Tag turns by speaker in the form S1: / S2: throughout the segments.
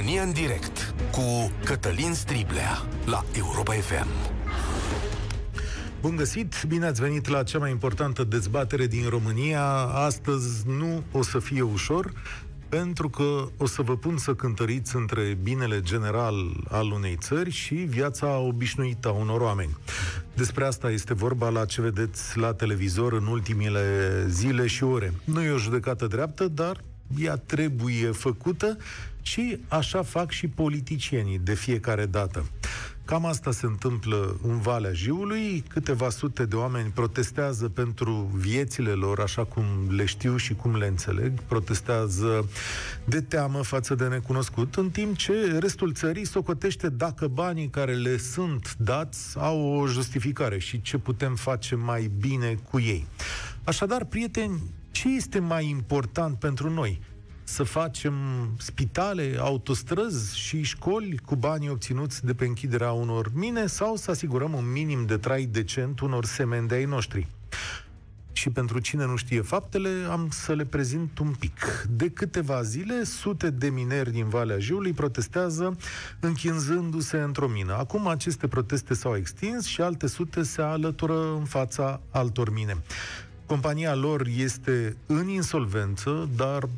S1: România în direct cu Cătălin Striblea la Europa FM.
S2: Bun găsit, bine ați venit la cea mai importantă dezbatere din România. Astăzi nu o să fie ușor, pentru că o să vă pun să cântăriți între binele general al unei țări și viața obișnuită a unor oameni. Despre asta este vorba la ce vedeți la televizor în ultimile zile și ore. Nu e o judecată dreaptă, dar ea trebuie făcută și așa fac și politicienii de fiecare dată. Cam asta se întâmplă în Valea Jiului. Câteva sute de oameni protestează pentru viețile lor, așa cum le știu și cum le înțeleg. Protestează de teamă față de necunoscut, în timp ce restul țării socotește dacă banii care le sunt dați au o justificare și ce putem face mai bine cu ei. Așadar, prieteni, ce este mai important pentru noi? Să facem spitale, autostrăzi și școli cu banii obținuți de pe închiderea unor mine sau să asigurăm un minim de trai decent unor semeni de ai noștri. Și pentru cine nu știe faptele, am să le prezint un pic. De câteva zile, sute de mineri din Valea Jiului protestează închinzându-se într-o mină. Acum aceste proteste s-au extins și alte sute se alătură în fața altor mine. Compania lor este în insolvență, dar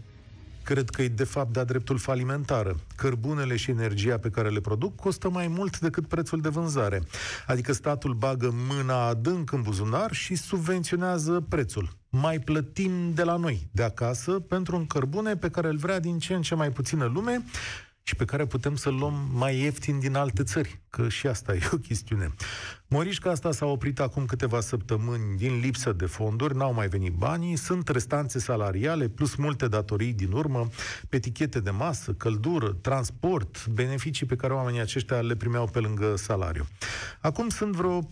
S2: cred că e de fapt de-a dreptul falimentară. Cărbunele și energia pe care le produc costă mai mult decât prețul de vânzare. Adică statul bagă mâna adânc în buzunar și subvenționează prețul. Mai plătim de la noi, de acasă, pentru un cărbune pe care îl vrea din ce în ce mai puțină lume și pe care putem să-l luăm mai ieftin din alte țări, că și asta e o chestiune. Morișca asta s-a oprit acum câteva săptămâni din lipsă de fonduri, n-au mai venit banii, sunt restanțe salariale plus multe datorii din urmă, pe etichete de masă, căldură, transport, beneficii pe care oamenii aceștia le primeau pe lângă salariu. Acum sunt vreo 4.000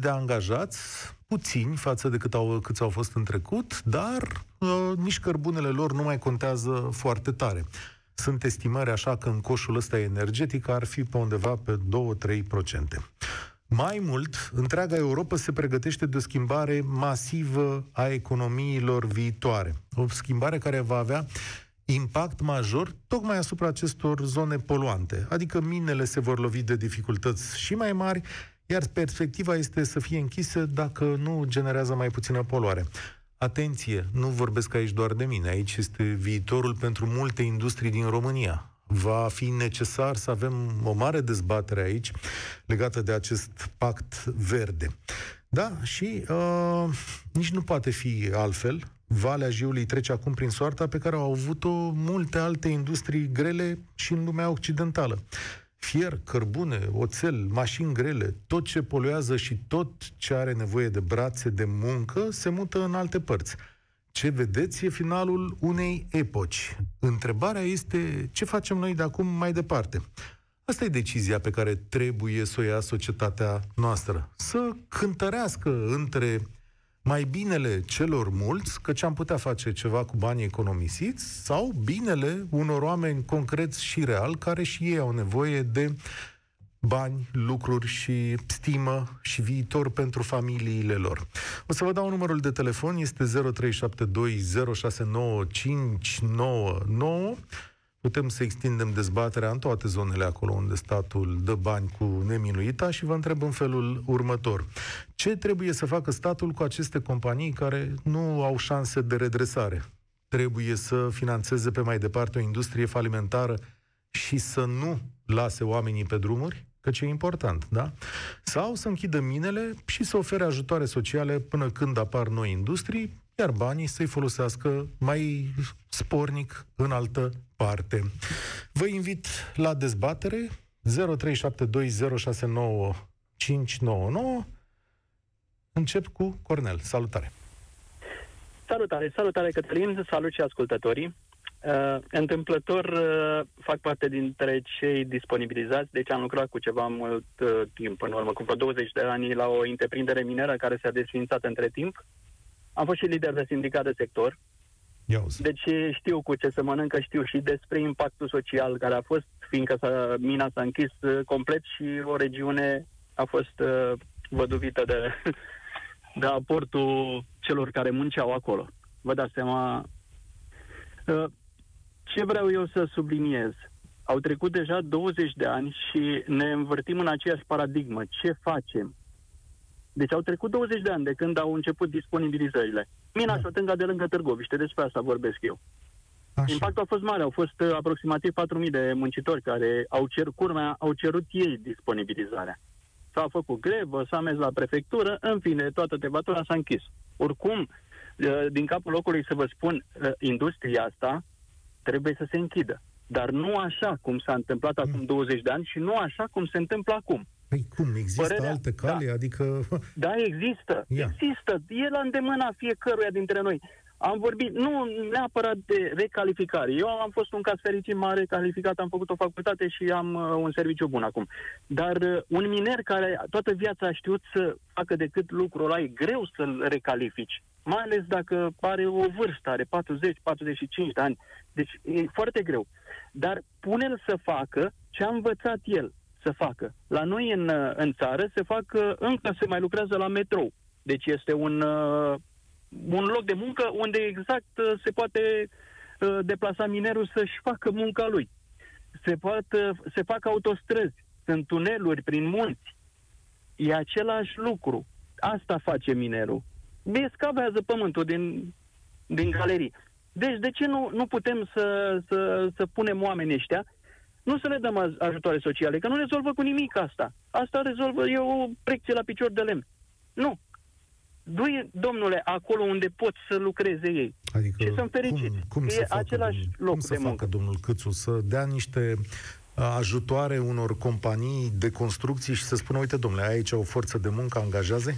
S2: de angajați, puțini față de cât au, câți au fost în trecut, dar uh, nici cărbunele lor nu mai contează foarte tare. Sunt estimări așa că în coșul ăsta energetic ar fi pe undeva pe 2-3%. Mai mult, întreaga Europa se pregătește de o schimbare masivă a economiilor viitoare. O schimbare care va avea impact major tocmai asupra acestor zone poluante. Adică minele se vor lovi de dificultăți și mai mari, iar perspectiva este să fie închise dacă nu generează mai puțină poluare. Atenție, nu vorbesc aici doar de mine, aici este viitorul pentru multe industrii din România. Va fi necesar să avem o mare dezbatere aici legată de acest pact verde. Da, și uh, nici nu poate fi altfel. Valea Jiului trece acum prin soarta pe care au avut-o multe alte industrii grele și în lumea occidentală fier, cărbune, oțel, mașini grele, tot ce poluează și tot ce are nevoie de brațe de muncă se mută în alte părți. Ce vedeți e finalul unei epoci. Întrebarea este ce facem noi de acum mai departe. Asta e decizia pe care trebuie să o ia societatea noastră. Să cântărească între mai binele celor mulți, că ce am putea face ceva cu banii economisiți, sau binele unor oameni concreți și real, care și ei au nevoie de bani, lucruri și stimă și viitor pentru familiile lor. O să vă dau numărul de telefon, este 0372069599 putem să extindem dezbaterea în toate zonele acolo unde statul dă bani cu nemiluita și vă întreb în felul următor. Ce trebuie să facă statul cu aceste companii care nu au șanse de redresare? Trebuie să financeze pe mai departe o industrie falimentară și să nu lase oamenii pe drumuri? Că ce e important, da? Sau să închidă minele și să ofere ajutoare sociale până când apar noi industrii, iar banii să-i folosească mai spornic în altă parte. Vă invit la dezbatere 0372069599. Încep cu Cornel. Salutare!
S3: Salutare, salutare Cătălin, salut și ascultătorii. Uh, întâmplător uh, fac parte dintre cei disponibilizați, deci am lucrat cu ceva mult uh, timp, în urmă, cu vreo 20 de ani, la o întreprindere mineră care s-a desfințat între timp. Am fost și lider de sindicat de sector. Deci știu cu ce se mănâncă, știu și despre impactul social care a fost, fiindcă s-a, mina s-a închis uh, complet și o regiune a fost uh, văduvită de, de aportul celor care munceau acolo. Vă dați seama uh, ce vreau eu să subliniez. Au trecut deja 20 de ani și ne învârtim în aceeași paradigmă. Ce facem? Deci au trecut 20 de ani de când au început disponibilizările. Mina da. Șotânga de lângă Târgoviște, despre asta vorbesc eu. Așa. Impactul a fost mare, au fost uh, aproximativ 4.000 de muncitori care au cerut, curmea, au cerut ei disponibilizarea. S-a făcut grevă, s-a mers la prefectură, în fine, toată tevatura s-a închis. Oricum, uh, din capul locului să vă spun, uh, industria asta trebuie să se închidă. Dar nu așa cum s-a întâmplat mm. acum 20 de ani și nu așa cum se întâmplă acum.
S2: Păi cum? Există Părerea, alte cale? Da. Adică...
S3: Da, există. Ia. Există. E la îndemâna fiecăruia dintre noi. Am vorbit, nu neapărat de recalificare. Eu am fost un caz fericit, m-am recalificat, am făcut o facultate și am uh, un serviciu bun acum. Dar uh, un miner care toată viața a știut să facă decât lucrul ăla, e greu să-l recalifici. Mai ales dacă are o vârstă, are 40-45 de ani. Deci e foarte greu. Dar pune-l să facă ce a învățat el să facă. La noi în, uh, în țară se fac, uh, încă se mai lucrează la metrou. Deci este un, uh, un loc de muncă unde exact uh, se poate uh, deplasa minerul să-și facă munca lui. Se, poate, se fac autostrăzi, sunt tuneluri prin munți. E același lucru. Asta face minerul. Escavează pământul din, din galerii. Deci de ce nu, nu putem să, să, să punem oamenii ăștia nu să le dăm ajutoare sociale, că nu rezolvă cu nimic asta. Asta rezolvă, e o precție la picior de lemn. Nu du domnule, acolo unde pot să lucreze ei. Adică și sunt fericiți. Cum, cum e facă, același loc cum
S2: să
S3: de
S2: muncă, domnul Câțu, să dea niște ajutoare unor companii de construcții și să spună, uite, domnule, aici o forță de muncă, angajează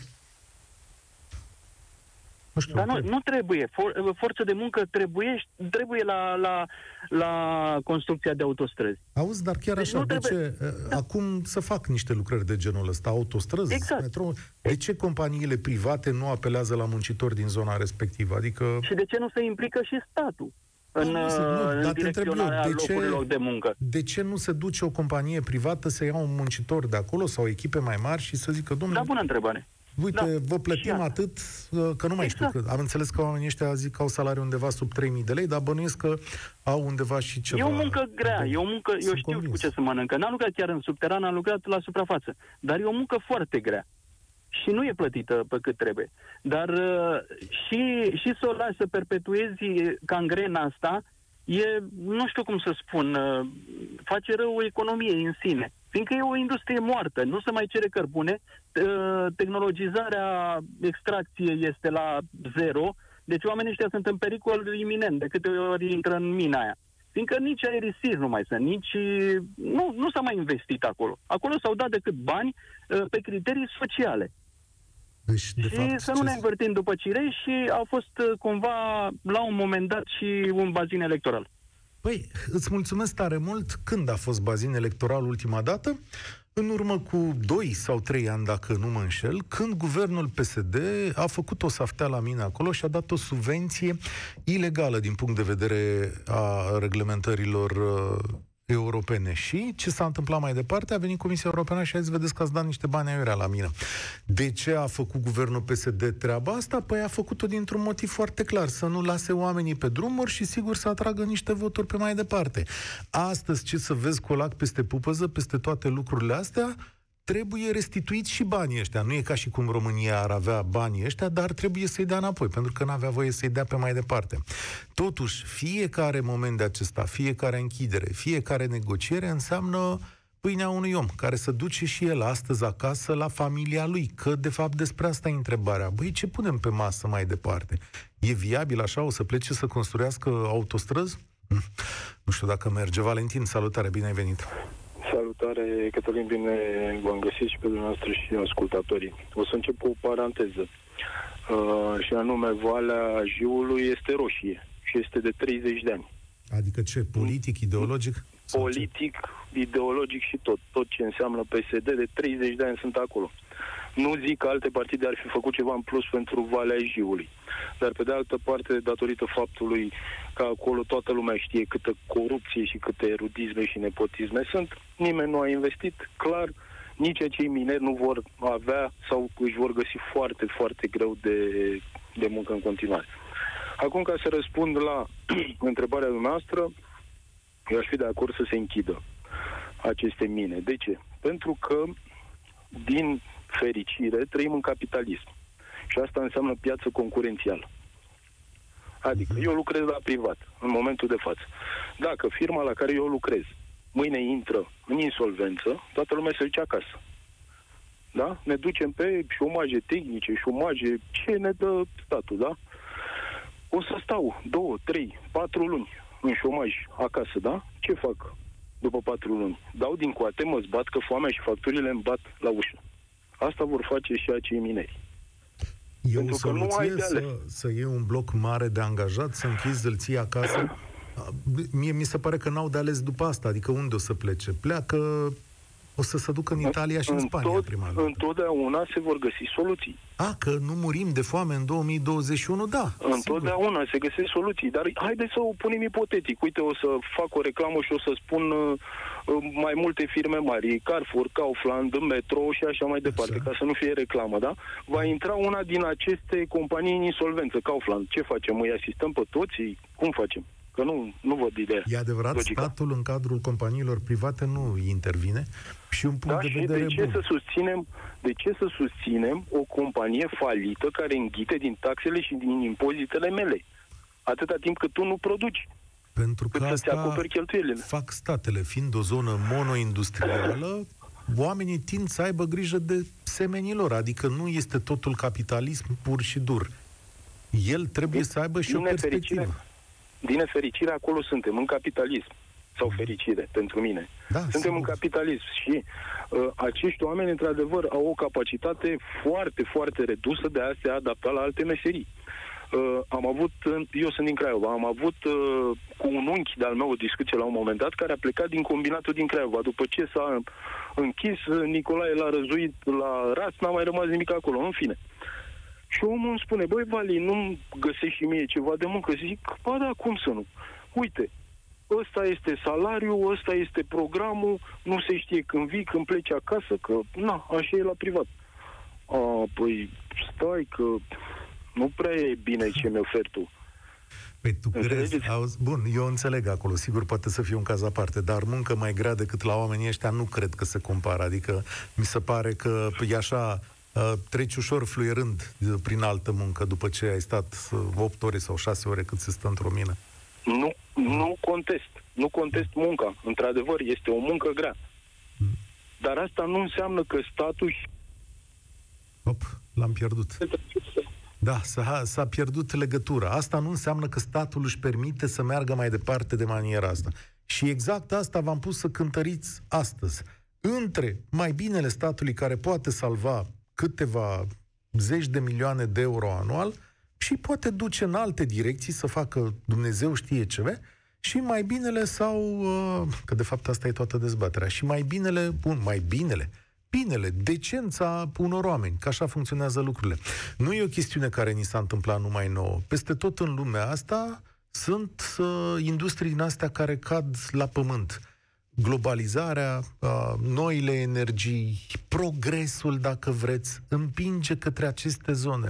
S3: nu știu, Dar nu, nu trebuie. For, forță de muncă trebuie, trebuie la, la, la construcția de autostrăzi.
S2: Auzi, dar chiar deci așa, de ce? Da. Acum să fac niște lucrări de genul ăsta, autostrăzi,
S3: exact.
S2: metro. De ce companiile private nu apelează la muncitori din zona respectivă? Adică...
S3: Și de ce nu se implică și statul? în, nu, nu, în direcționarea de ce, locurilor de muncă.
S2: De ce nu se duce o companie privată să ia un muncitor de acolo sau echipe mai mari și să zică, domnule...
S3: Da, bună întrebare.
S2: Uite, da, vă plătim atât, uh, că nu mai exact. știu. Că am înțeles că oamenii ăștia zic că au salariu undeva sub 3.000 de lei, dar bănuiesc că au undeva și ceva.
S3: E o muncă grea, e o muncă, eu știu convins. cu ce să mănâncă. N-am lucrat chiar în subteran, am lucrat la suprafață. Dar e o muncă foarte grea. Și nu e plătită pe cât trebuie. Dar uh, și, și să o lași să perpetuezi cangrena asta, e, nu știu cum să spun, uh, face rău economiei în sine. Fiindcă e o industrie moartă, nu se mai cere cărbune, tehnologizarea extracției este la zero, deci oamenii ăștia sunt în pericol iminent de câte ori intră în mina aia. Fiindcă nici aerisiri nu mai sunt, nici... Nu, nu s-a mai investit acolo. Acolo s-au dat decât bani uh, pe criterii sociale.
S2: Deci, de
S3: și
S2: fapt,
S3: să nu ne învârtim după cirei și a fost uh, cumva la un moment dat și un bazin electoral.
S2: Păi, îți mulțumesc tare mult. Când a fost bazin electoral ultima dată? În urmă cu 2 sau 3 ani, dacă nu mă înșel, când guvernul PSD a făcut o saftea la mine acolo și a dat o subvenție ilegală din punct de vedere a reglementărilor uh, europene. Și ce s-a întâmplat mai departe? A venit Comisia Europeană și a zis, vedeți că ați dat niște bani aiurea la mine. De ce a făcut guvernul PSD treaba asta? Păi a făcut-o dintr-un motiv foarte clar, să nu lase oamenii pe drumuri și sigur să atragă niște voturi pe mai departe. Astăzi, ce să vezi colac peste pupăză, peste toate lucrurile astea, trebuie restituiți și banii ăștia. Nu e ca și cum România ar avea banii ăștia, dar trebuie să-i dea înapoi, pentru că nu avea voie să-i dea pe mai departe. Totuși, fiecare moment de acesta, fiecare închidere, fiecare negociere înseamnă pâinea unui om care să duce și el astăzi acasă la familia lui. Că, de fapt, despre asta e întrebarea. Băi, ce punem pe masă mai departe? E viabil așa? O să plece să construiască autostrăzi? Hm. Nu știu dacă merge. Valentin, salutare, bine ai venit!
S4: Salutare, Cătălin, bine v-am găsit și pe dumneavoastră și ascultatorii. O să încep cu o paranteză. Uh, și anume, Valea Jiului este roșie și este de 30 de ani.
S2: Adică ce? Politic, ideologic?
S4: Politic, ce? ideologic și tot. Tot ce înseamnă PSD, de 30 de ani sunt acolo. Nu zic că alte partide ar fi făcut ceva în plus pentru Valea Jiului. Dar, pe de altă parte, datorită faptului că acolo toată lumea știe câtă corupție și câte erudisme și nepotisme sunt, nimeni nu a investit, clar, nici acei mineri nu vor avea sau își vor găsi foarte, foarte greu de, de muncă în continuare. Acum, ca să răspund la întrebarea noastră, eu aș fi de acord să se închidă aceste mine. De ce? Pentru că, din fericire, trăim în capitalism. Și asta înseamnă piață concurențială. Adică eu lucrez la privat, în momentul de față. Dacă firma la care eu lucrez mâine intră în insolvență, toată lumea se duce acasă. Da? Ne ducem pe șomaje tehnice, șomaje, ce ne dă statul, da? O să stau două, trei, patru luni în șomaj acasă, da? Ce fac după patru luni? Dau din coate, mă zbat că foamea și facturile îmi bat la ușă. Asta vor face și acei mineri.
S2: E Pentru o soluție că nu ai să, să iei un bloc mare de angajat, să închizi, îl ții acasă? Mie mi se pare că n-au de ales după asta, adică unde o să plece? Pleacă o să se ducă în Italia și în, în Spania tot, prima dată.
S4: Întotdeauna se vor găsi soluții.
S2: A, că nu murim de foame în 2021, da.
S4: Întotdeauna sigur. se găsesc soluții, dar haideți să o punem ipotetic. Uite, o să fac o reclamă și o să spun uh, uh, mai multe firme mari, Carrefour, Kaufland, Metro și așa mai departe, așa. ca să nu fie reclamă, da? Va intra una din aceste companii în insolvență, Kaufland. Ce facem? Îi asistăm pe toți? Cum facem? Că nu, nu văd ideea.
S2: E adevărat, logica. statul în cadrul companiilor private nu intervine și un punct
S4: da,
S2: de vedere
S4: de ce
S2: bun.
S4: Să susținem, de ce să susținem o companie falită care înghite din taxele și din impozitele mele? Atâta timp cât tu nu produci.
S2: Pentru că asta fac statele. Fiind o zonă monoindustrială, oamenii tind să aibă grijă de semenilor, adică nu este totul capitalism pur și dur. El trebuie din, să aibă și o perspectivă. Fericire,
S4: din nefericire, acolo suntem, în capitalism. Sau mhm. fericire, pentru mine. Da, suntem sigur. în capitalism și uh, acești oameni, într-adevăr, au o capacitate foarte, foarte redusă de a se adapta la alte meserii. Uh, am avut, eu sunt din Craiova, am avut uh, cu un unchi de-al meu o discuție la un moment dat care a plecat din combinatul din Craiova. După ce s-a închis, Nicolae l-a răzuit la ras, n-a mai rămas nimic acolo, în fine. Și omul îmi spune, băi, Vali, nu găsești și mie ceva de muncă? Zic, ba da, cum să nu? Uite, ăsta este salariul, ăsta este programul, nu se știe când vii, când pleci acasă, că, na, așa e la privat. A, păi, stai că nu prea e bine ce mi oferi tu.
S2: Păi tu crezi, auzi, bun, eu înțeleg acolo, sigur poate să fie un caz aparte, dar muncă mai grea decât la oamenii ăștia nu cred că se compară, adică mi se pare că e așa Uh, treci ușor fluierând uh, prin altă muncă după ce ai stat 8 uh, ore sau 6 ore cât se stă într-o mină?
S4: Nu, nu contest. Nu contest munca. Într-adevăr, este o muncă grea. Dar asta nu înseamnă că statul...
S2: Op, l-am pierdut. Da, s-a, s-a pierdut legătura. Asta nu înseamnă că statul își permite să meargă mai departe de maniera asta. Și exact asta v-am pus să cântăriți astăzi. Între mai binele statului care poate salva câteva zeci de milioane de euro anual și poate duce în alte direcții să facă Dumnezeu știe ce și mai binele sau, uh, că de fapt asta e toată dezbaterea, și mai binele, bun, mai binele, binele, decența unor oameni, că așa funcționează lucrurile. Nu e o chestiune care ni s-a întâmplat numai nouă. Peste tot în lumea asta sunt uh, industrii din astea care cad la pământ globalizarea, noile energii, progresul, dacă vreți, împinge către aceste zone.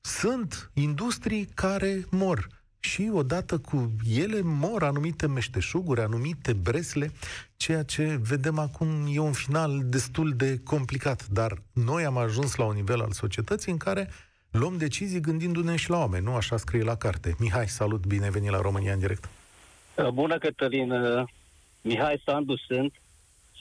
S2: Sunt industrii care mor și odată cu ele mor anumite meșteșuguri, anumite bresle, ceea ce vedem acum e un final destul de complicat, dar noi am ajuns la un nivel al societății în care luăm decizii gândindu-ne și la oameni, nu așa scrie la carte. Mihai, salut, bine venit la România în direct.
S5: Bună, Cătălin, Mihai Sandu sunt.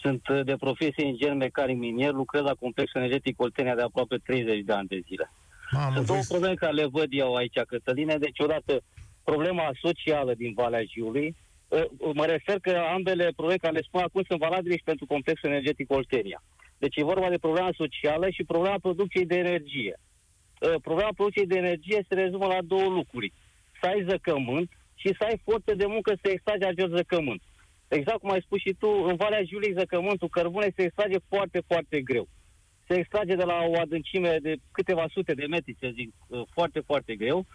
S5: Sunt uh, de profesie inginer mecanic minier, lucrez la complexul energetic Oltenia de aproape 30 de ani de zile. Mamă, Sunt două probleme care le văd eu aici, Cătăline. Deci, odată, problema socială din Valea Jiului. Uh, mă refer că ambele probleme care le spun acum sunt valabile și pentru complexul energetic Oltenia. Deci e vorba de problema socială și problema producției de energie. Uh, problema producției de energie se rezumă la două lucruri. Să ai zăcământ și să ai forță de muncă să extragi acest zăcământ. Exact cum ai spus și tu, în Valea Juliei zăcământul cărbune se extrage foarte, foarte greu. Se extrage de la o adâncime de câteva sute de metri, să zic, uh, foarte, foarte greu.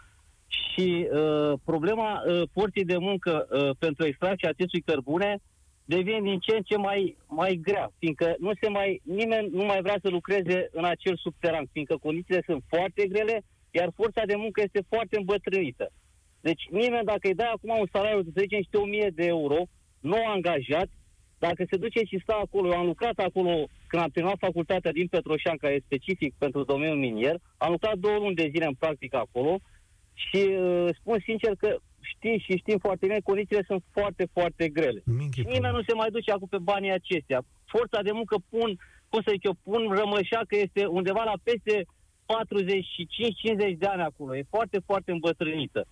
S5: Și uh, problema uh, porții de muncă uh, pentru extracția acestui cărbune devine din ce în ce mai, mai grea, fiindcă nu se mai, nimeni nu mai vrea să lucreze în acel subteran, fiindcă condițiile sunt foarte grele, iar forța de muncă este foarte îmbătrânită. Deci nimeni, dacă îi dai acum un salariu, să zicem, și 1000 de euro, nou angajat, dacă se duce și stă acolo, eu am lucrat acolo când am terminat facultatea din Petroșan, care e specific pentru domeniul minier, am lucrat două luni de zile în practică acolo și uh, spun sincer că știi și știm foarte bine, condițiile sunt foarte, foarte grele. Și nimeni nu se mai duce acum pe banii acestea. Forța de muncă pun, cum să zic eu, pun rămășa că este undeva la peste 45-50 de ani acolo. E foarte, foarte îmbătrânită.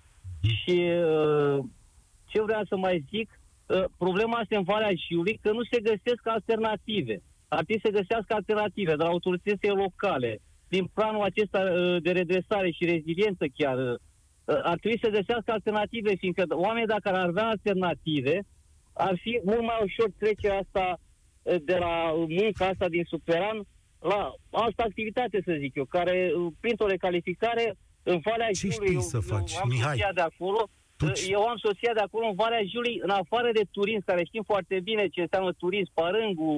S5: Și uh, ce vreau să mai zic, uh, problema este în Valea Jiului că nu se găsesc alternative. Ar trebui să găsească alternative de la autoritățile locale, din planul acesta uh, de redresare și reziliență chiar, uh, ar trebui să găsească alternative, fiindcă oamenii dacă ar avea alternative, ar fi mult mai ușor trecerea asta de la munca asta din superan la altă activitate, să zic eu, care, printr-o recalificare, în Valea
S2: Ce Jiului, eu, să faci,
S5: eu am
S2: Mihai?
S5: soția de acolo, tu... eu am soția de acolo în Valea Jiului, în afară de turism, care știm foarte bine ce înseamnă turism, Parângu,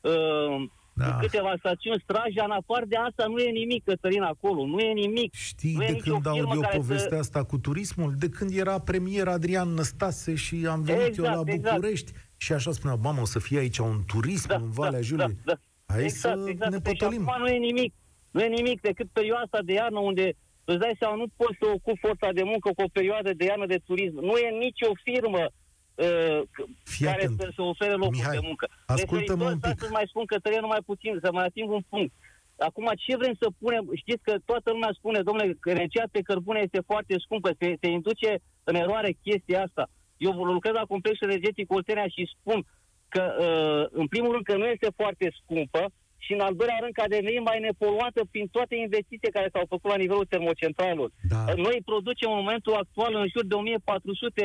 S5: uh, da. câteva stațiuni, Straja, în afară de asta nu e nimic, Cătălin, acolo, nu e nimic.
S2: Știi
S5: nu
S2: de când aud eu povestea să... asta cu turismul? De când era premier Adrian Năstase și am venit exact, eu la exact. București exact. și așa spunea, mamă, o să fie aici un turism da, în Valea da, Jiului. Da, da. Hai exact, să exact. ne deci potolim.
S5: Deci, nu e nimic. Nu e nimic decât perioada asta de iarnă unde îți dai seama, nu poți să ocupi forța de muncă cu o perioadă de iarnă de turism. Nu e nicio firmă uh, care să, să ofere locuri Mihai, de muncă.
S2: ascultă-mă un pic.
S5: Să mai spun că trebuie numai puțin, să mai ating un punct. Acum, ce vrem să punem? Știți că toată lumea spune, domnule, că energia pe cărbune este foarte scumpă, se, se induce în eroare chestia asta. Eu lucrez la complexul energetic Oltenia și spun că, uh, în primul rând, că nu este foarte scumpă, și în al doilea rând că a devenit mai nepoluată prin toate investițiile care s-au făcut la nivelul termocentralelor. Da. Noi producem în momentul actual în jur de 1400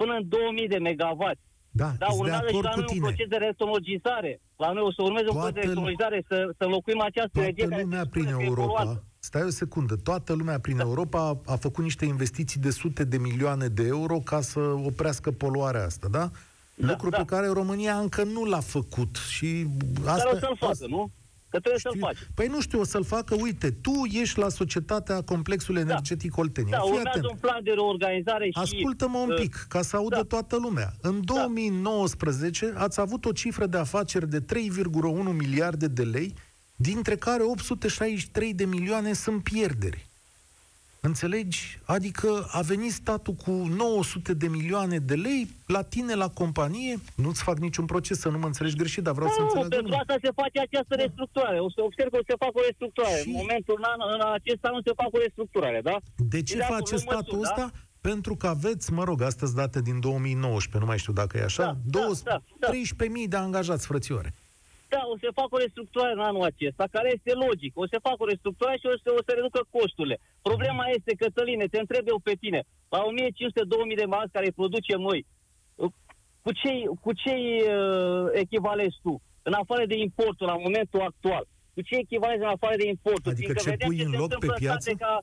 S5: până în 2000 de megawatt.
S2: Da, da urmează și
S5: la noi un proces de retomologizare. La noi o să urmeze un proces de retomologizare, să, să înlocuim această
S2: energie care lumea prin Europa, stai o secundă, toată lumea prin da. Europa a făcut niște investiții de sute de milioane de euro ca să oprească poluarea asta, da? da Lucru da. pe care România încă nu l-a făcut și asta...
S5: Dar o să-l facă, asta, nu? Că trebuie știu. să-l faci.
S2: Păi nu știu, o să-l facă, uite, tu ești la societatea Complexului da. Energetic Oltenia.
S5: Da, urmează atent. un plan de reorganizare și...
S2: Ascultă-mă un uh, pic, ca să audă da. toată lumea. În 2019 da. ați avut o cifră de afaceri de 3,1 miliarde de lei, dintre care 863 de milioane sunt pierderi. Înțelegi? Adică a venit statul cu 900 de milioane de lei la tine, la companie, nu-ți fac niciun proces, să nu mă înțelegi greșit, dar vreau nu, să înțeleg.
S5: pentru lumea. asta se face această restructurare. O să observ că se fac o restructurare. Și... În momentul în, în acesta nu se fac o restructurare, da?
S2: De ce de face statul măsuri, ăsta? Da? Pentru că aveți, mă rog, astăzi date din 2019, nu mai știu dacă e așa, da, 12, da, da, da. 13.000 de angajați, frățioare.
S5: Da, o să fac o restructurare în anul acesta, care este logic. O să fac o restructurare și o să, o să reducă costurile. Problema este, Cătăline, te întreb eu pe tine, la 1500-2000 de marți care îi producem noi, cu ce cu ce uh, echivalezi tu? În afară de importul, la momentul actual. Cu ce echivalezi în afară de importul?
S2: Adică ce pui în loc pe piață? Ca,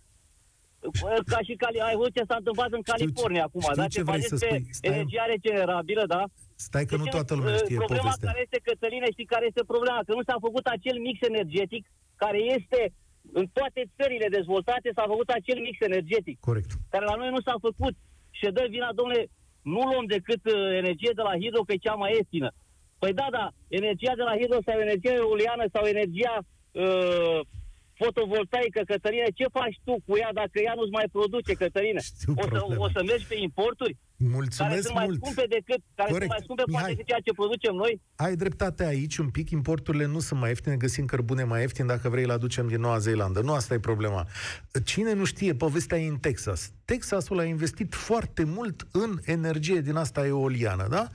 S5: ca și Cali, ai văzut ce s-a întâmplat în California acum, da?
S2: Ce vrei să spui?
S5: Stai... energia regenerabilă, da?
S2: Stai că deci, nu toată lumea știe
S5: problema
S2: povestea.
S5: care este, Cătăline, știi care este problema? Că nu s-a făcut acel mix energetic care este în toate țările dezvoltate s-a făcut acel mix energetic.
S2: Corect.
S5: Care la noi nu s-a făcut. Și dă vina, domnule, nu luăm decât uh, energie de la hidro, că e cea mai ieftină. Păi da, da, energia de la hidro sau energia eoliană sau energia uh, fotovoltaică, Cătăline, ce faci tu cu ea dacă ea nu-ți mai produce, Cătăline? o să, o să mergi pe importuri?
S2: Mulțumesc
S5: care sunt mai
S2: mult.
S5: scumpe decât, care Corect. sunt mai scumpe Mihai, poate decât ceea ce producem noi?
S2: Ai dreptate aici un pic, importurile nu sunt mai ieftine, găsim cărbune mai ieftin dacă vrei le aducem din Noua Zeelandă. Nu asta e problema. Cine nu știe, povestea e în Texas. Texasul a investit foarte mult în energie din asta eoliană, da?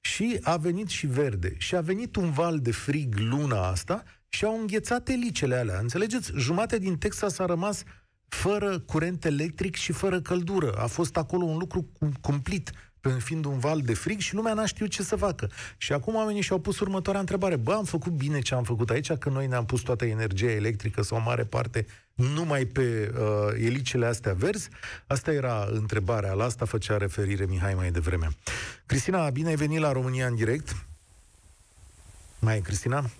S2: Și a venit și verde. Și a venit un val de frig luna asta și au înghețat elicele alea. Înțelegeți? Jumate din Texas a rămas fără curent electric și fără căldură. A fost acolo un lucru cumplit fiind un val de frig și lumea n-a știut ce să facă. Și acum oamenii și-au pus următoarea întrebare. Bă, am făcut bine ce am făcut aici, că noi ne-am pus toată energia electrică sau o mare parte numai pe uh, elicele astea verzi? Asta era întrebarea, la asta făcea referire Mihai mai devreme. Cristina, bine ai venit la România în direct. Mai e Cristina?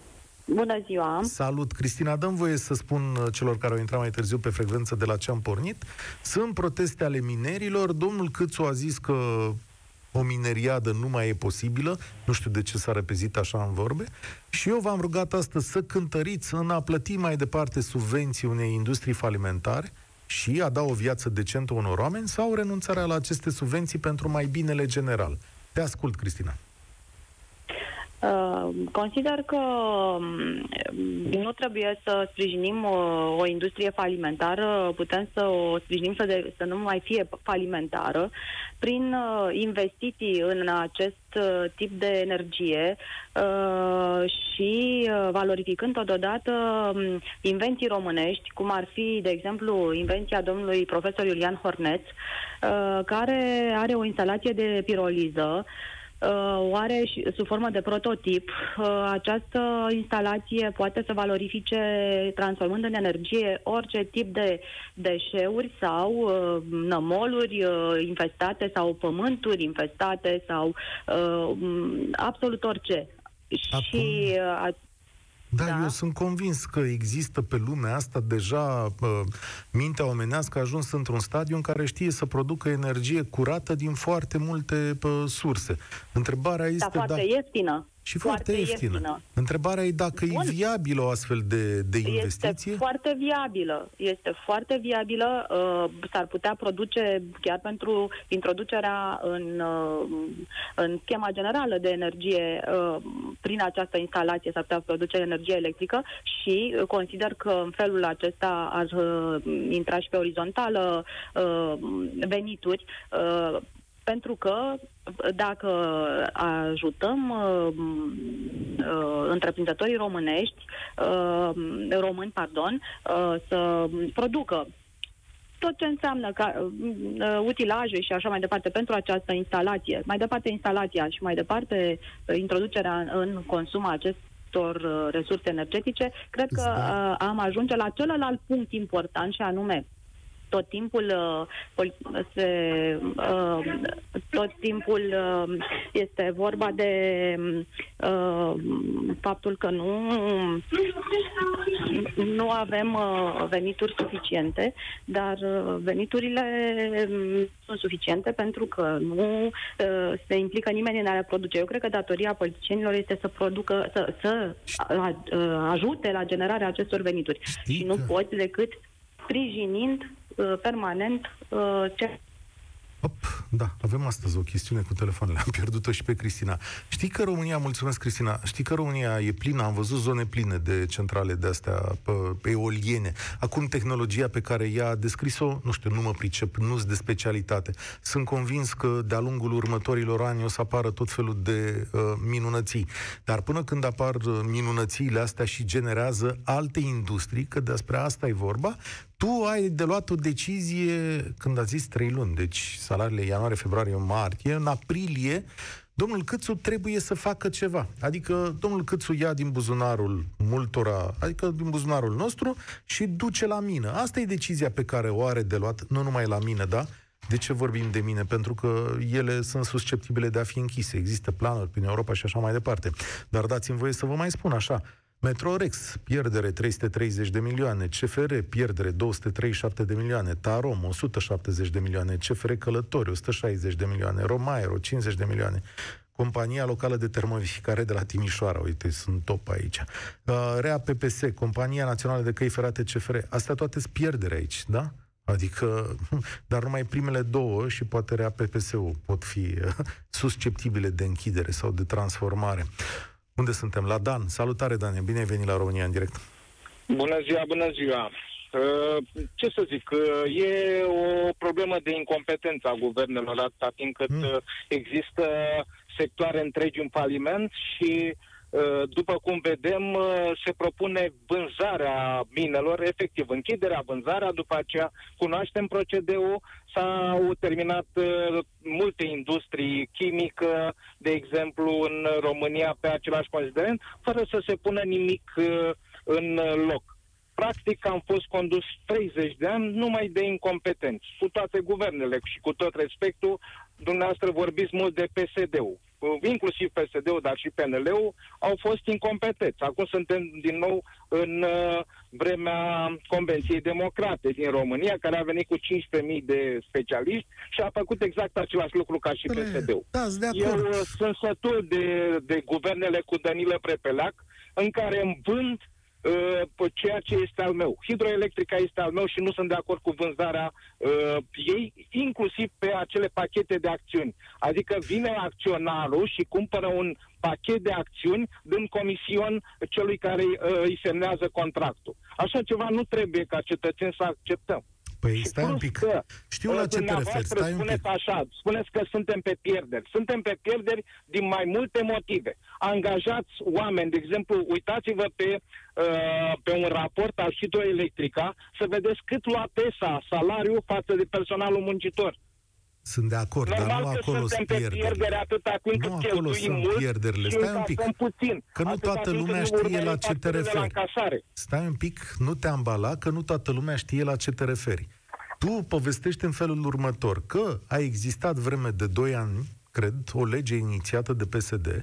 S6: Bună ziua!
S2: Salut, Cristina. Dăm voie să spun uh, celor care au intrat mai târziu pe frecvență de la ce am pornit. Sunt proteste ale minerilor. Domnul Câțu a zis că o mineriadă nu mai e posibilă, nu știu de ce s-a repezit așa în vorbe, și eu v-am rugat astăzi să cântăriți în a plăti mai departe subvenții unei industrii falimentare și a da o viață decentă unor oameni sau renunțarea la aceste subvenții pentru mai binele general. Te ascult, Cristina.
S6: Uh, consider că um, nu trebuie să sprijinim o, uh, o industrie falimentară, putem să o sprijinim să, de, să nu mai fie falimentară. Prin uh, investiții în acest tip de energie și valorificând totodată um, invenții românești, cum ar fi, de exemplu, invenția domnului profesor Iulian Horneț, care are o instalație de piroliză uh, oare și, sub formă de prototip uh, această instalație poate să valorifice transformând în energie orice tip de deșeuri sau uh, nămoluri uh, infestate sau pământuri infestate sau uh, absolut orice.
S2: Acum... Și uh, da, da, eu sunt convins că există pe lumea asta deja uh, mintea omenească a ajuns într-un stadiu în care știe să producă energie curată din foarte multe uh, surse. Întrebarea da, este... Da,
S6: foarte da, ieftină.
S2: Și foarte, foarte ieftină. ieftină. Întrebarea e dacă Bun. e viabilă o astfel de, de investiție?
S6: Este foarte viabilă. Este foarte viabilă. Uh, s-ar putea produce chiar pentru introducerea în, uh, în schema generală de energie uh, prin această instalație s-ar putea produce energie electrică și consider că în felul acesta ar uh, intra și pe orizontală uh, venituri uh, pentru că dacă ajutăm uh, uh, întreprinzătorii românești, uh, români, pardon, uh, să producă tot ce înseamnă ca, uh, utilaje și așa mai departe pentru această instalație, mai departe instalația și mai departe uh, introducerea în consum a acestor uh, resurse energetice, cred că uh, am ajunge la celălalt punct important și anume tot timpul uh, se, uh, tot timpul uh, este vorba de faptul că nu nu avem venituri suficiente, dar veniturile um, sunt suficiente pentru că nu se implică nimeni în a le produce. Eu cred că datoria politicienilor este să producă, să, să ajute la generarea acestor venituri. Știi și nu poți decât sprijinind Uh, permanent uh, ce
S2: Op, da, avem astăzi o chestiune cu telefoanele. Am pierdut-o și pe Cristina. Știi că România, mulțumesc Cristina, știi că România e plină, am văzut zone pline de centrale de astea pe, pe eoliene. Acum tehnologia pe care ea a descris-o, nu știu, nu mă pricep, nu sunt de specialitate. Sunt convins că de-a lungul următorilor ani o să apară tot felul de uh, minunății. Dar până când apar uh, minunățiile astea și generează alte industrii, că despre asta e vorba, tu ai de luat o decizie când a zis trei luni, deci salariile ianuarie, februarie, martie, în aprilie, domnul Câțu trebuie să facă ceva. Adică domnul Câțu ia din buzunarul multora, adică din buzunarul nostru și duce la mină. Asta e decizia pe care o are de luat, nu numai la mine, da? De ce vorbim de mine? Pentru că ele sunt susceptibile de a fi închise. Există planuri prin Europa și așa mai departe. Dar dați-mi voie să vă mai spun așa. Metrorex, pierdere 330 de milioane, CFR, pierdere 237 de milioane, Tarom, 170 de milioane, CFR Călători, 160 de milioane, Romaero, 50 de milioane, Compania Locală de Termovificare de la Timișoara, uite, sunt top aici. Uh, Rea PPS, Compania Națională de Căi Ferate CFR, astea toate sunt pierdere aici, da? Adică, dar numai primele două și poate Rea PPS-ul pot fi uh, susceptibile de închidere sau de transformare. Unde suntem? La Dan. Salutare, Dan. Bine ai venit la România în direct.
S7: Bună ziua, bună ziua. Uh, ce să zic, uh, e o problemă de incompetență a guvernelor atâta timp cât mm. există sectoare întregi în faliment și Uh, după cum vedem, uh, se propune vânzarea minelor, efectiv închiderea, vânzarea, după aceea cunoaștem procedeul, s-au terminat uh, multe industrii chimică, de exemplu, în România pe același considerent, fără să se pună nimic în loc. Practic am fost condus 30 de ani numai de incompetenți, cu toate guvernele și cu tot respectul, dumneavoastră vorbiți mult de PSD-ul inclusiv PSD-ul, dar și PNL-ul, au fost incompetenți. Acum suntem din nou în uh, vremea Convenției Democrate din România, care a venit cu 15.000 de specialiști și a făcut exact același lucru ca și PSD-ul.
S2: Da,
S7: Eu uh, sunt sătul de, de guvernele cu Danilă Prepeleac, în care îmi vând uh, ceea ce este al meu. Hidroelectrica este al meu și nu sunt de acord cu vânzarea uh, ei, inclusiv pe acele pachete de acțiuni. Adică vine acționarul și cumpără un pachet de acțiuni dând comision celui care uh, îi semnează contractul. Așa ceva nu trebuie ca cetățeni să acceptăm.
S2: Păi și stai un pic. Că, Știu la ce te referi. Stai un pic.
S7: așa, spuneți că suntem pe pierderi. Suntem pe pierderi din mai multe motive. Angajați oameni, de exemplu, uitați-vă pe, uh, pe un raport al hidroelectrica să vedeți cât lua PESA, salariul față de personalul muncitor.
S2: Sunt de acord, Normal dar nu acolo sunt pierderile.
S7: atâta timp
S2: nu acolo sunt mult pierderile. Stai un pic.
S7: Puțin.
S2: Că nu toată lumea știe la ce te referi. Stai un pic, nu te ambala, că nu toată lumea știe la ce te referi. Tu povestești în felul următor, că a existat vreme de 2 ani cred, o lege inițiată de PSD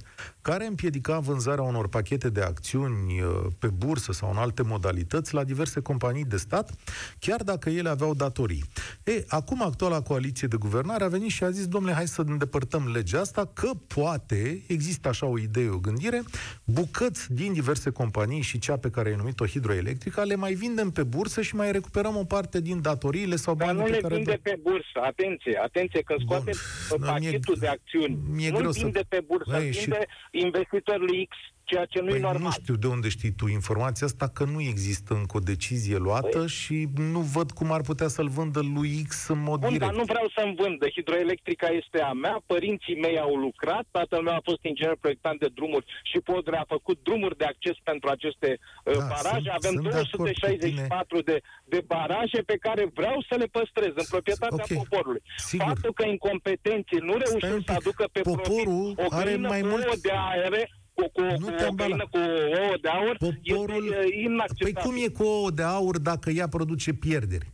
S2: care împiedica vânzarea unor pachete de acțiuni uh, pe bursă sau în alte modalități la diverse companii de stat, chiar dacă ele aveau datorii. E, acum actuala coaliție de guvernare a venit și a zis, domnule, hai să îndepărtăm legea asta, că poate, există așa o idee, o gândire, bucăți din diverse companii și cea pe care ai numit-o hidroelectrică, le mai vindem pe bursă și mai recuperăm o parte din datoriile sau banii
S7: Dar nu
S2: le care...
S7: vinde pe bursă, atenție, atenție, că scoate Bun. pachetul de acțiuni.
S2: Mi-e nu
S7: vinde să... pe bursă, Băi, vinde și investitorului X, ceea ce nu
S2: păi
S7: e normal.
S2: nu știu de unde știi tu informația asta, că nu există încă o decizie luată păi. și nu văd cum ar putea să-l vândă lui X în mod
S7: Bun,
S2: direct.
S7: dar nu vreau să-mi vândă. Hidroelectrica este a mea, părinții mei au lucrat, tatăl meu a fost inginer proiectant de drumuri și Podre a făcut drumuri de acces pentru aceste uh, da, baraje. Sunt, Avem sunt 264 de, de baraje pe care vreau să le păstrez în proprietatea okay. poporului. Sigur. Faptul că incompetenții nu reușesc să aducă pe
S2: Poporul
S7: profit o
S2: are mai mult
S7: de aer cu, cu, nu cu, o găină, cu ouă de aur
S2: Poporul... este inacceptabil. Păi cum e cu ouă de aur dacă ea produce pierderi?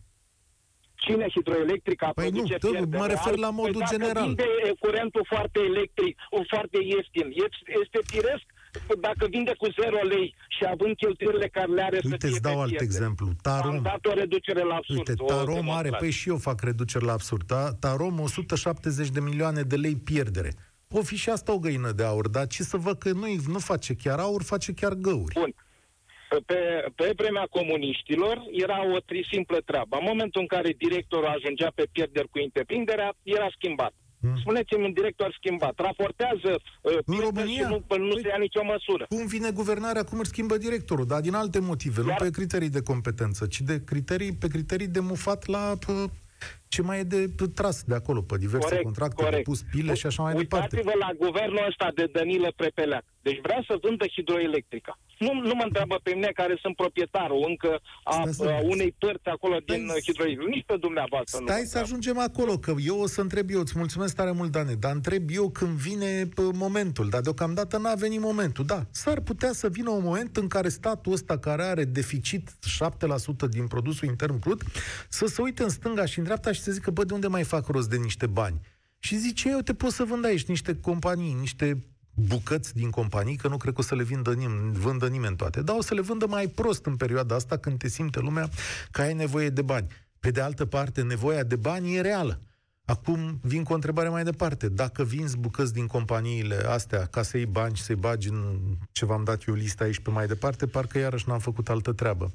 S7: Cine hidroelectrica păi produce nu, pierderi?
S2: mă refer la modul păi general.
S7: Dacă vinde curentul foarte electric, foarte ieftin, este firesc dacă vinde cu 0 lei și având cheltuielile care le are
S2: Uite,
S7: să
S2: îți dau alt pierde. exemplu. Tarom.
S7: Am dat o reducere la absurd.
S2: Uite, Tarom are, păi și eu fac reducere la absurd. Tarom 170 de milioane de lei pierdere. O fi și asta o găină de aur, dar ce să văd că nu, nu face chiar aur, face chiar găuri.
S7: Bun. Pe, pe vremea comuniștilor era o tri simplă treabă. În momentul în care directorul ajungea pe pierderi cu întreprinderea, era schimbat. Hmm. Spuneți-mi un director schimbat. Raportează uh,
S2: în România?
S7: și nu, nu păi, se ia nicio măsură.
S2: Cum vine guvernarea, cum își schimbă directorul? Dar din alte motive, Iar... nu pe criterii de competență, ci de criterii, pe criterii de mufat la ce mai e de tras de acolo, pe diverse corect, contracte, corect. de pus pile și așa mai
S7: Uitați-vă
S2: departe.
S7: la guvernul ăsta de Danilă Prepeleac. Deci vrea să vândă hidroelectrica. Nu, nu mă întreabă pe mine care sunt proprietarul încă a, a unei părți acolo stai, din hidroelectrică. Nici pe dumneavoastră
S2: Stai nu să ajungem acolo, că eu o să întreb eu, îți mulțumesc tare mult, Dane, dar întreb eu când vine momentul, dar deocamdată n-a venit momentul. Da, s-ar putea să vină un moment în care statul ăsta care are deficit 7% din produsul intern brut să se uite în stânga și în dreapta și să zică, bă, de unde mai fac rost de niște bani? Și zice, eu te pot să vând aici niște companii, niște bucăți din companii, că nu cred că o să le vândă, nim- vândă nimeni toate, dar o să le vândă mai prost în perioada asta când te simte lumea că ai nevoie de bani. Pe de altă parte, nevoia de bani e reală. Acum vin cu o întrebare mai departe. Dacă vinzi bucăți din companiile astea ca să iei bani și să-i bagi în ce v-am dat eu lista aici pe mai departe, parcă iarăși n-am făcut altă treabă.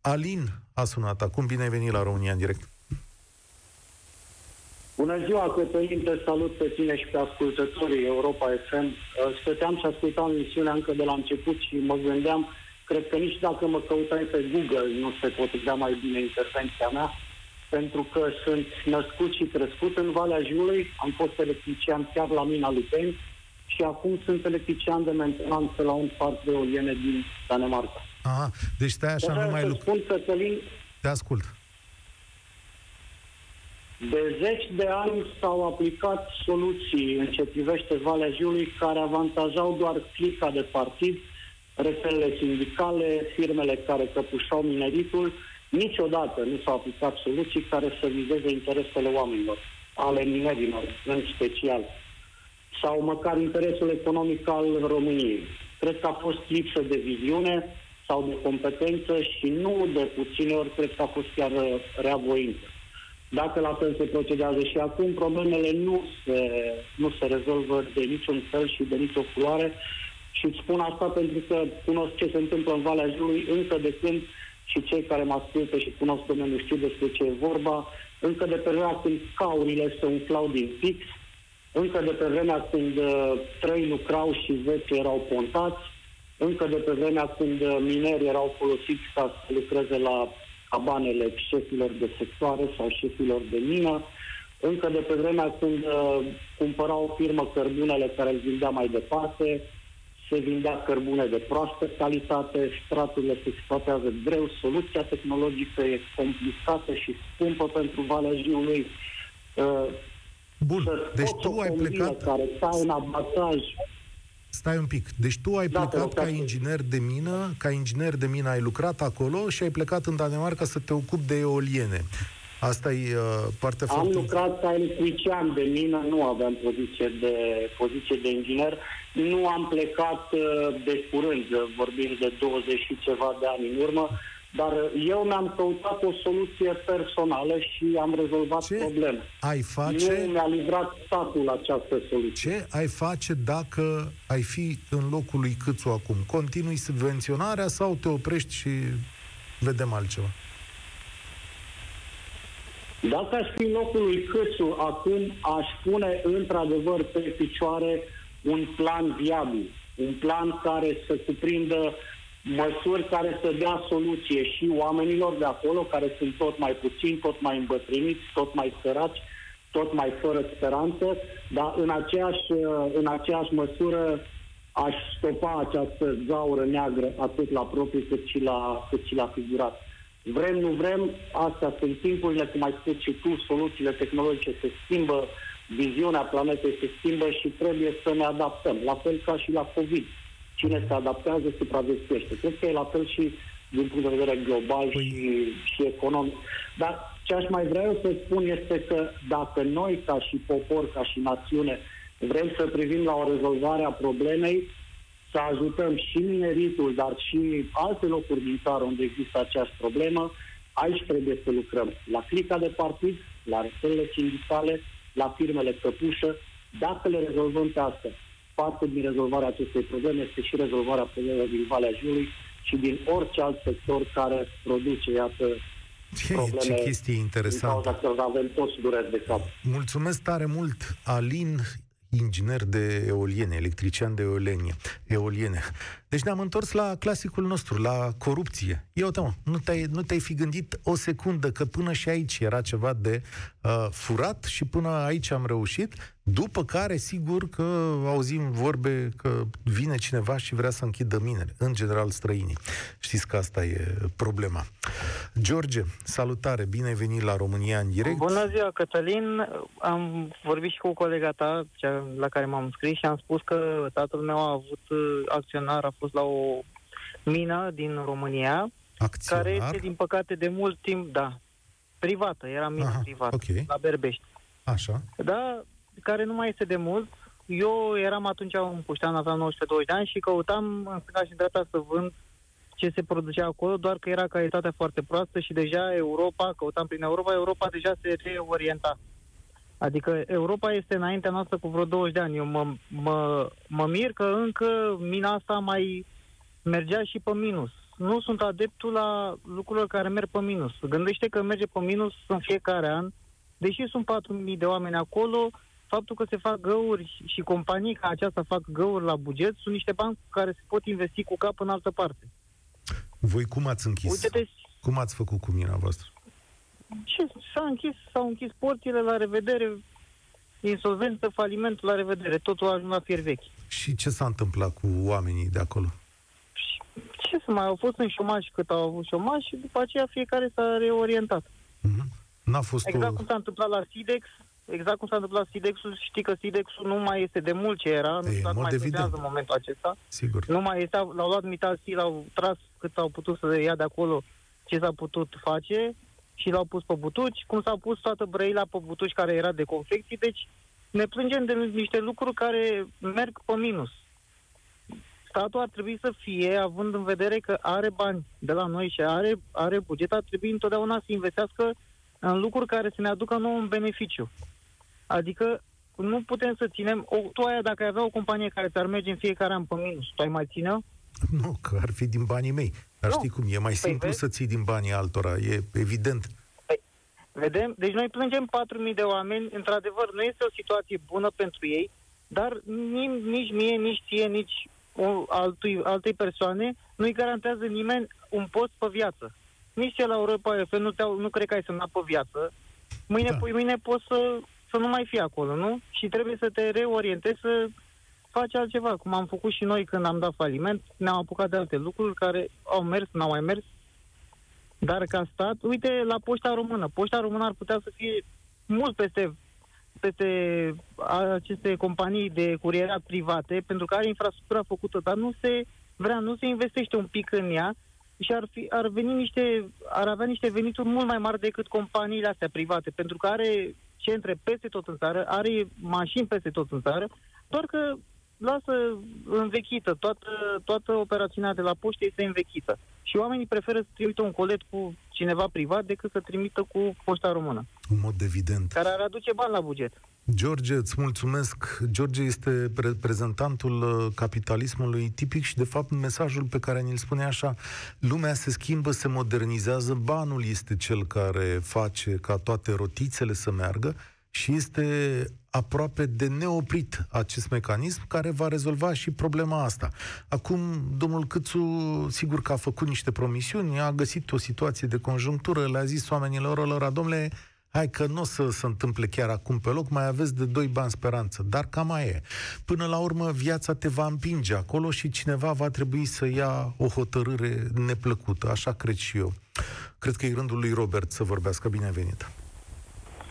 S2: Alin a sunat. Acum bine ai venit la România în direct.
S8: Bună ziua, Cătălin, te salut pe tine și pe ascultătorii Europa FM. Uh, stăteam și ascultam emisiunea încă de la început și mă gândeam, cred că nici dacă mă căutai pe Google nu se potrivea mai bine intervenția mea, pentru că sunt născut și crescut în Valea Jiului, am fost electrician chiar la mina Lupeni și acum sunt electrician de mentenanță la un parc de oliene din Danemarca.
S2: Aha, deci stai așa, nu mai lucru.
S8: spun, Cătălin,
S2: te ascult.
S8: De zeci de ani s-au aplicat soluții în ce privește Valea Jiului care avantajau doar clica de partid, rețelele sindicale, firmele care căpușau mineritul. Niciodată nu s-au aplicat soluții care să vizeze interesele oamenilor, ale minerilor în special. sau măcar interesul economic al României. Cred că a fost lipsă de viziune sau de competență și nu de puține ori cred că a fost chiar rea voință. Dacă la fel se procedează și acum, problemele nu se, nu se rezolvă de niciun fel și de nicio culoare. Și îți spun asta pentru că cunosc ce se întâmplă în Valea Jului încă de când și cei care mă ascultă și cunosc domeniul știu despre ce e vorba, încă de pe vremea când caurile se umflau din fix, încă de pe vremea când uh, trei lucrau și zece erau pontați, încă de pe vremea când uh, minerii erau folosiți ca să lucreze la cabanele șefilor de sectoare sau șefilor de mină, încă de pe vremea când uh, cumpăra o firmă cărbunele care îl vindea mai departe, se vindea cărbune de proastă calitate, straturile se exploatează greu, soluția tehnologică e complicată și scumpă pentru Valea Jiului.
S2: Uh, Bun, deci tu ai plecat...
S8: Care stai în abataj
S2: Stai un pic. Deci tu ai da, plecat ca inginer de mină, ca inginer de mină ai lucrat acolo și ai plecat în Danemarca să te ocupi de eoliene. Asta e uh, partea
S8: Am
S2: foarte...
S8: lucrat ca electrician de mină, nu aveam poziție de, poziție de inginer. Nu am plecat uh, de curând, vorbim de 20 și ceva de ani în urmă. Dar eu mi-am căutat o soluție personală și am rezolvat
S2: Ce
S8: problema.
S2: ai face?
S8: Nu mi-a livrat statul această soluție.
S2: Ce ai face dacă ai fi în locul lui Câțu acum? Continui subvenționarea sau te oprești și vedem altceva?
S8: Dacă aș fi în locul lui Câțu acum, aș pune într-adevăr pe picioare un plan viabil. Un plan care să cuprindă măsuri care să dea soluție și oamenilor de acolo, care sunt tot mai puțini, tot mai îmbătrâniți, tot mai săraci, tot mai fără speranță, dar în aceeași, în aceeași măsură aș stopa această gaură neagră atât la propriu cât și la, cât și la figurat. Vrem, nu vrem, astea sunt timpurile, cum ai spus și tu, soluțiile tehnologice se schimbă, viziunea planetei se schimbă și trebuie să ne adaptăm, la fel ca și la COVID cine se adaptează, supraviețuiește. Cred că e la fel și din punct de vedere global păi... și, și economic. Dar ce aș mai vrea eu să spun este că dacă noi, ca și popor, ca și națiune, vrem să privim la o rezolvare a problemei, să ajutăm și mineritul, dar și alte locuri din țară unde există aceeași problemă, aici trebuie să lucrăm. La clica de partid, la rețelele sindicale, la firmele căpușă, dacă le rezolvăm pe astea parte din rezolvarea acestei probleme este și rezolvarea problemelor din Valea Jiului și din orice alt sector care produce, iată,
S2: ce, probleme ce chestie interesantă.
S8: Din cauza că avem toți dureri de cap.
S2: Mulțumesc tare mult, Alin, inginer de eoliene, electrician de eoliene. eoliene. Deci ne-am întors la clasicul nostru, la corupție. Eu, mă, nu te-ai, nu te-ai fi gândit o secundă că până și aici era ceva de uh, furat și până aici am reușit după care, sigur că auzim vorbe că vine cineva și vrea să închidă minele, în general străinii. Știți că asta e problema. George, salutare, bine ai venit la România în direct.
S9: Bună ziua, Cătălin. Am vorbit și cu colega ta, cea la care m-am scris, și am spus că tatăl meu a avut acționar, a fost la o mină din România,
S2: acționar?
S9: care este, din păcate, de mult timp, da, privată, era mină Aha, privată, okay. la Berbești.
S2: Așa.
S9: Da, care nu mai este de mult. Eu eram atunci un puștean, aveam 19-20 de ani și căutam în stânga și în dreapta să vând ce se producea acolo, doar că era calitatea foarte proastă și deja Europa, căutam prin Europa, Europa deja se reorienta. Adică Europa este înaintea noastră cu vreo 20 de ani. Eu mă, mă, mă mir că încă mina asta mai mergea și pe minus. Nu sunt adeptul la lucrurile care merg pe minus. Gândește că merge pe minus în fiecare an, deși sunt 4.000 de oameni acolo, faptul că se fac găuri și companii ca aceasta fac găuri la buget sunt niște bani care se pot investi cu cap în altă parte.
S2: Voi cum ați închis? Uite-te... Cum ați făcut cu mina voastră?
S9: Ce? S-a închis, s-au închis portile, la revedere, insolvență, faliment, la revedere. Totul a ajuns la fier vechi.
S2: Și ce s-a întâmplat cu oamenii de acolo?
S9: Ce să mai au fost în șomaj cât au avut șomaj și după aceea fiecare s-a reorientat.
S2: Mm-hmm. N-a fost
S9: exact
S2: o...
S9: cum s-a întâmplat la Sidex, exact cum s-a întâmplat Sidexul, știi că Sidexul nu mai este de mult ce era, nu știu mai funcționează în momentul acesta.
S2: Sigur.
S9: Nu mai este, l-au luat mitalsi, l-au tras cât au putut să ia de acolo ce s-a putut face și l-au pus pe butuci, cum s-a pus toată Brăila pe butuci care era de confecții, deci ne plângem de niște lucruri care merg pe minus. Statul ar trebui să fie, având în vedere că are bani de la noi și are, are buget, ar trebui întotdeauna să investească în lucruri care să ne aducă nou un beneficiu. Adică nu putem să ținem... O, tu aia, dacă ai avea o companie care ți-ar merge în fiecare an pe minus, tu ai mai ține
S2: Nu, că ar fi din banii mei. Dar nu. știi cum, e mai păi simplu vezi? să ții din banii altora, e evident.
S9: Păi, vedem? Deci noi plângem 4.000 de oameni, într-adevăr, nu este o situație bună pentru ei, dar nici, nici mie, nici ție, nici o, altui, altei persoane nu-i garantează nimeni un post pe viață. Nici la Europa FM nu, te nu cred că ai semnat pe viață. Mâine, da. mâine poți să să nu mai fie acolo, nu? Și trebuie să te reorientezi să faci altceva, cum am făcut și noi când am dat faliment, ne-am apucat de alte lucruri care au mers, n-au mai mers, dar ca stat, uite la Poșta Română. Poșta Română ar putea să fie mult peste, peste aceste companii de curierat private, pentru că are infrastructura făcută, dar nu se vrea, nu se investește un pic în ea și ar, fi, ar, veni niște, ar avea niște venituri mult mai mari decât companiile astea private, pentru că are centre peste tot în țară, are mașini peste tot în țară, doar că lasă învechită, toată, toată operațiunea de la poștă este învechită. Și oamenii preferă să trimită un colet cu cineva privat decât să trimită cu poșta română.
S2: În mod evident.
S9: Care ar aduce bani la buget.
S2: George, îți mulțumesc. George este reprezentantul uh, capitalismului tipic și, de fapt, mesajul pe care ni-l spune așa, lumea se schimbă, se modernizează, banul este cel care face ca toate rotițele să meargă și este aproape de neoprit acest mecanism care va rezolva și problema asta. Acum, domnul Câțu, sigur că a făcut niște promisiuni, a găsit o situație de conjunctură, le-a zis oamenilor lor, domnule, hai că nu o să se întâmple chiar acum pe loc, mai aveți de doi bani speranță, dar cam mai e. Până la urmă, viața te va împinge acolo și cineva va trebui să ia o hotărâre neplăcută, așa cred și eu. Cred că e rândul lui Robert să vorbească. Bine venit!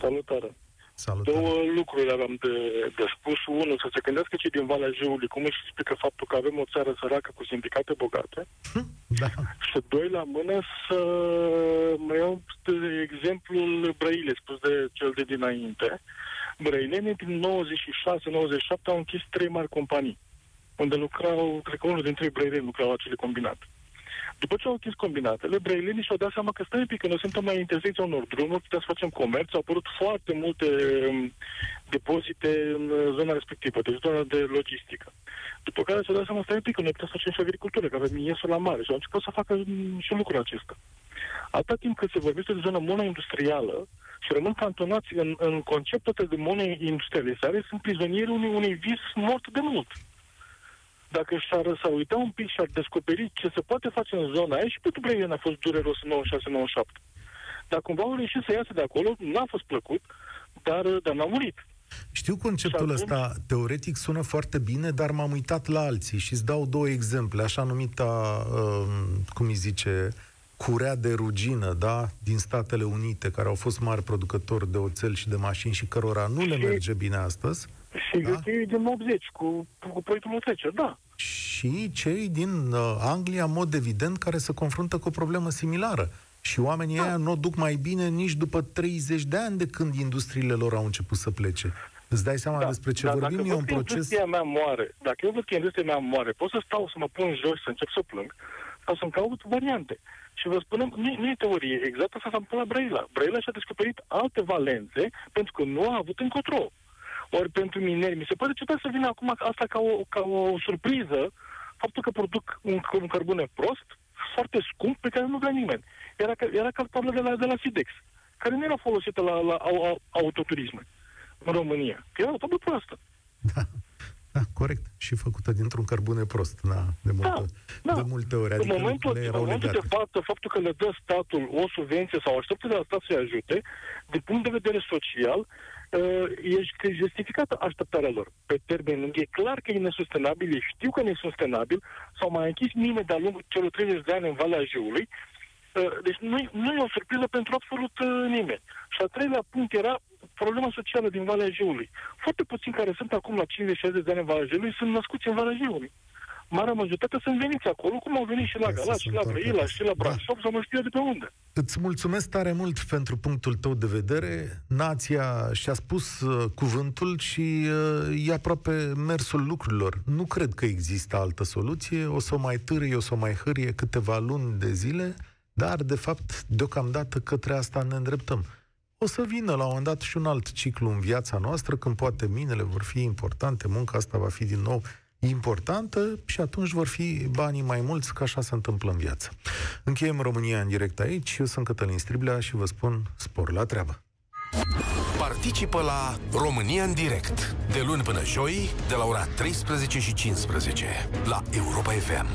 S10: Salutare!
S2: Salutare.
S10: Două lucruri aveam de, de spus. Unul, să se gândească cei din Valea Jiului cum își explică faptul că avem o țară săracă cu sindicate bogate.
S2: Hm, da.
S10: Și doi la mână să mai iau de exemplul Brăile, spus de cel de dinainte. Brăilenii din 96-97 au închis trei mari companii unde lucrau, cred că unul dintre brăileni lucrau la acele combinate. După ce au închis combinatele, brăilenii și-au dat seama că stai un pic, că noi suntem mai intersecția unor drumuri, putem să facem comerț, au apărut foarte multe um, depozite în uh, zona respectivă, deci zona de logistică. După care s-au dat seama, stai un pic, că noi putem să facem și agricultură, că avem iesul la mare și au început să facă um, și lucrul acesta. Atât timp cât se vorbește de zona monoindustrială și rămân cantonați în, în conceptul de monoindustrializare, sunt prizonieri unui, unui vis mort de mult dacă și-ar s uita un pic și ar descoperi ce se poate face în zona aia, și pentru Brăilen a fost dureros în 96-97. Dar cumva au reușit să iasă de acolo, n-a fost plăcut, dar, dar n-a murit.
S2: Știu conceptul atunci... ăsta, teoretic sună foarte bine, dar m-am uitat la alții și îți dau două exemple, așa numita, uh, cum îi zice, curea de rugină, da, din Statele Unite, care au fost mari producători de oțel și de mașini și cărora nu le merge bine astăzi.
S10: Și da? din 80, cu, cu proiectul trece, da.
S2: Și cei din uh, Anglia, în mod evident, care se confruntă cu o problemă similară. Și oamenii da. nu o duc mai bine nici după 30 de ani de când industriile lor au început să plece. Îți dai seama da, despre ce da, vorbim?
S10: Dacă
S2: e un proces... industria
S10: mea moare, dacă eu văd că industria mea moare, pot să stau să mă pun jos, să încep să plâng, sau să-mi caut variante. Și vă spunem, nu, nu e teorie, exact asta s-a întâmplat la Brăila. Brăila și-a descoperit alte valențe pentru că nu a avut încotro ori pentru mineri. Mi se pare ciudat să vină acum asta ca o, ca o surpriză, faptul că produc un, un cărbune prost, foarte scump, pe care nu vrea nimeni. Era, era calculă de la, de la Sidex, care nu era folosită la, la, la autoturisme în România. Că era o tabă proastă.
S2: Da. Da, corect. Și făcută dintr-un cărbune prost, da, de, multe, da, da. de multe ori. Adică
S10: în momentul, în momentul de față, faptul că le dă statul o subvenție sau așteptă de la stat să-i ajute, din punct de vedere social, uh, e justificată așteptarea lor. Pe termen lung, e clar că e nesustenabil, ei știu că e nesustenabil, s-au mai închis mine de-a lungul celor 30 de ani în Valea Jiului, uh, deci nu, nu e o surpriză pentru absolut uh, nimeni. Și al treilea punct era problema socială din Valea Jiului. Foarte puțini care sunt acum la 50-60 de ani în Valea Jiului sunt născuți în Valea Jiului.
S7: Marea majoritate sunt veniți acolo, cum au venit și la Galați, și la Brăila, și la da. Brașov, da. sau nu știu de pe unde.
S2: Îți mulțumesc tare mult pentru punctul tău de vedere. Nația și-a spus uh, cuvântul și uh, e aproape mersul lucrurilor. Nu cred că există altă soluție. O să o mai târie, o să o mai hârie câteva luni de zile, dar, de fapt, deocamdată către asta ne îndreptăm. O să vină la un moment dat și un alt ciclu în viața noastră, când poate minele vor fi importante, munca asta va fi din nou importantă și atunci vor fi banii mai mulți, că așa se întâmplă în viață. Încheiem România în direct aici. Eu sunt Cătălin Striblea și vă spun spor la treabă.
S1: Participă la România în direct, de luni până joi, de la ora 13 și 15, la Europa FM.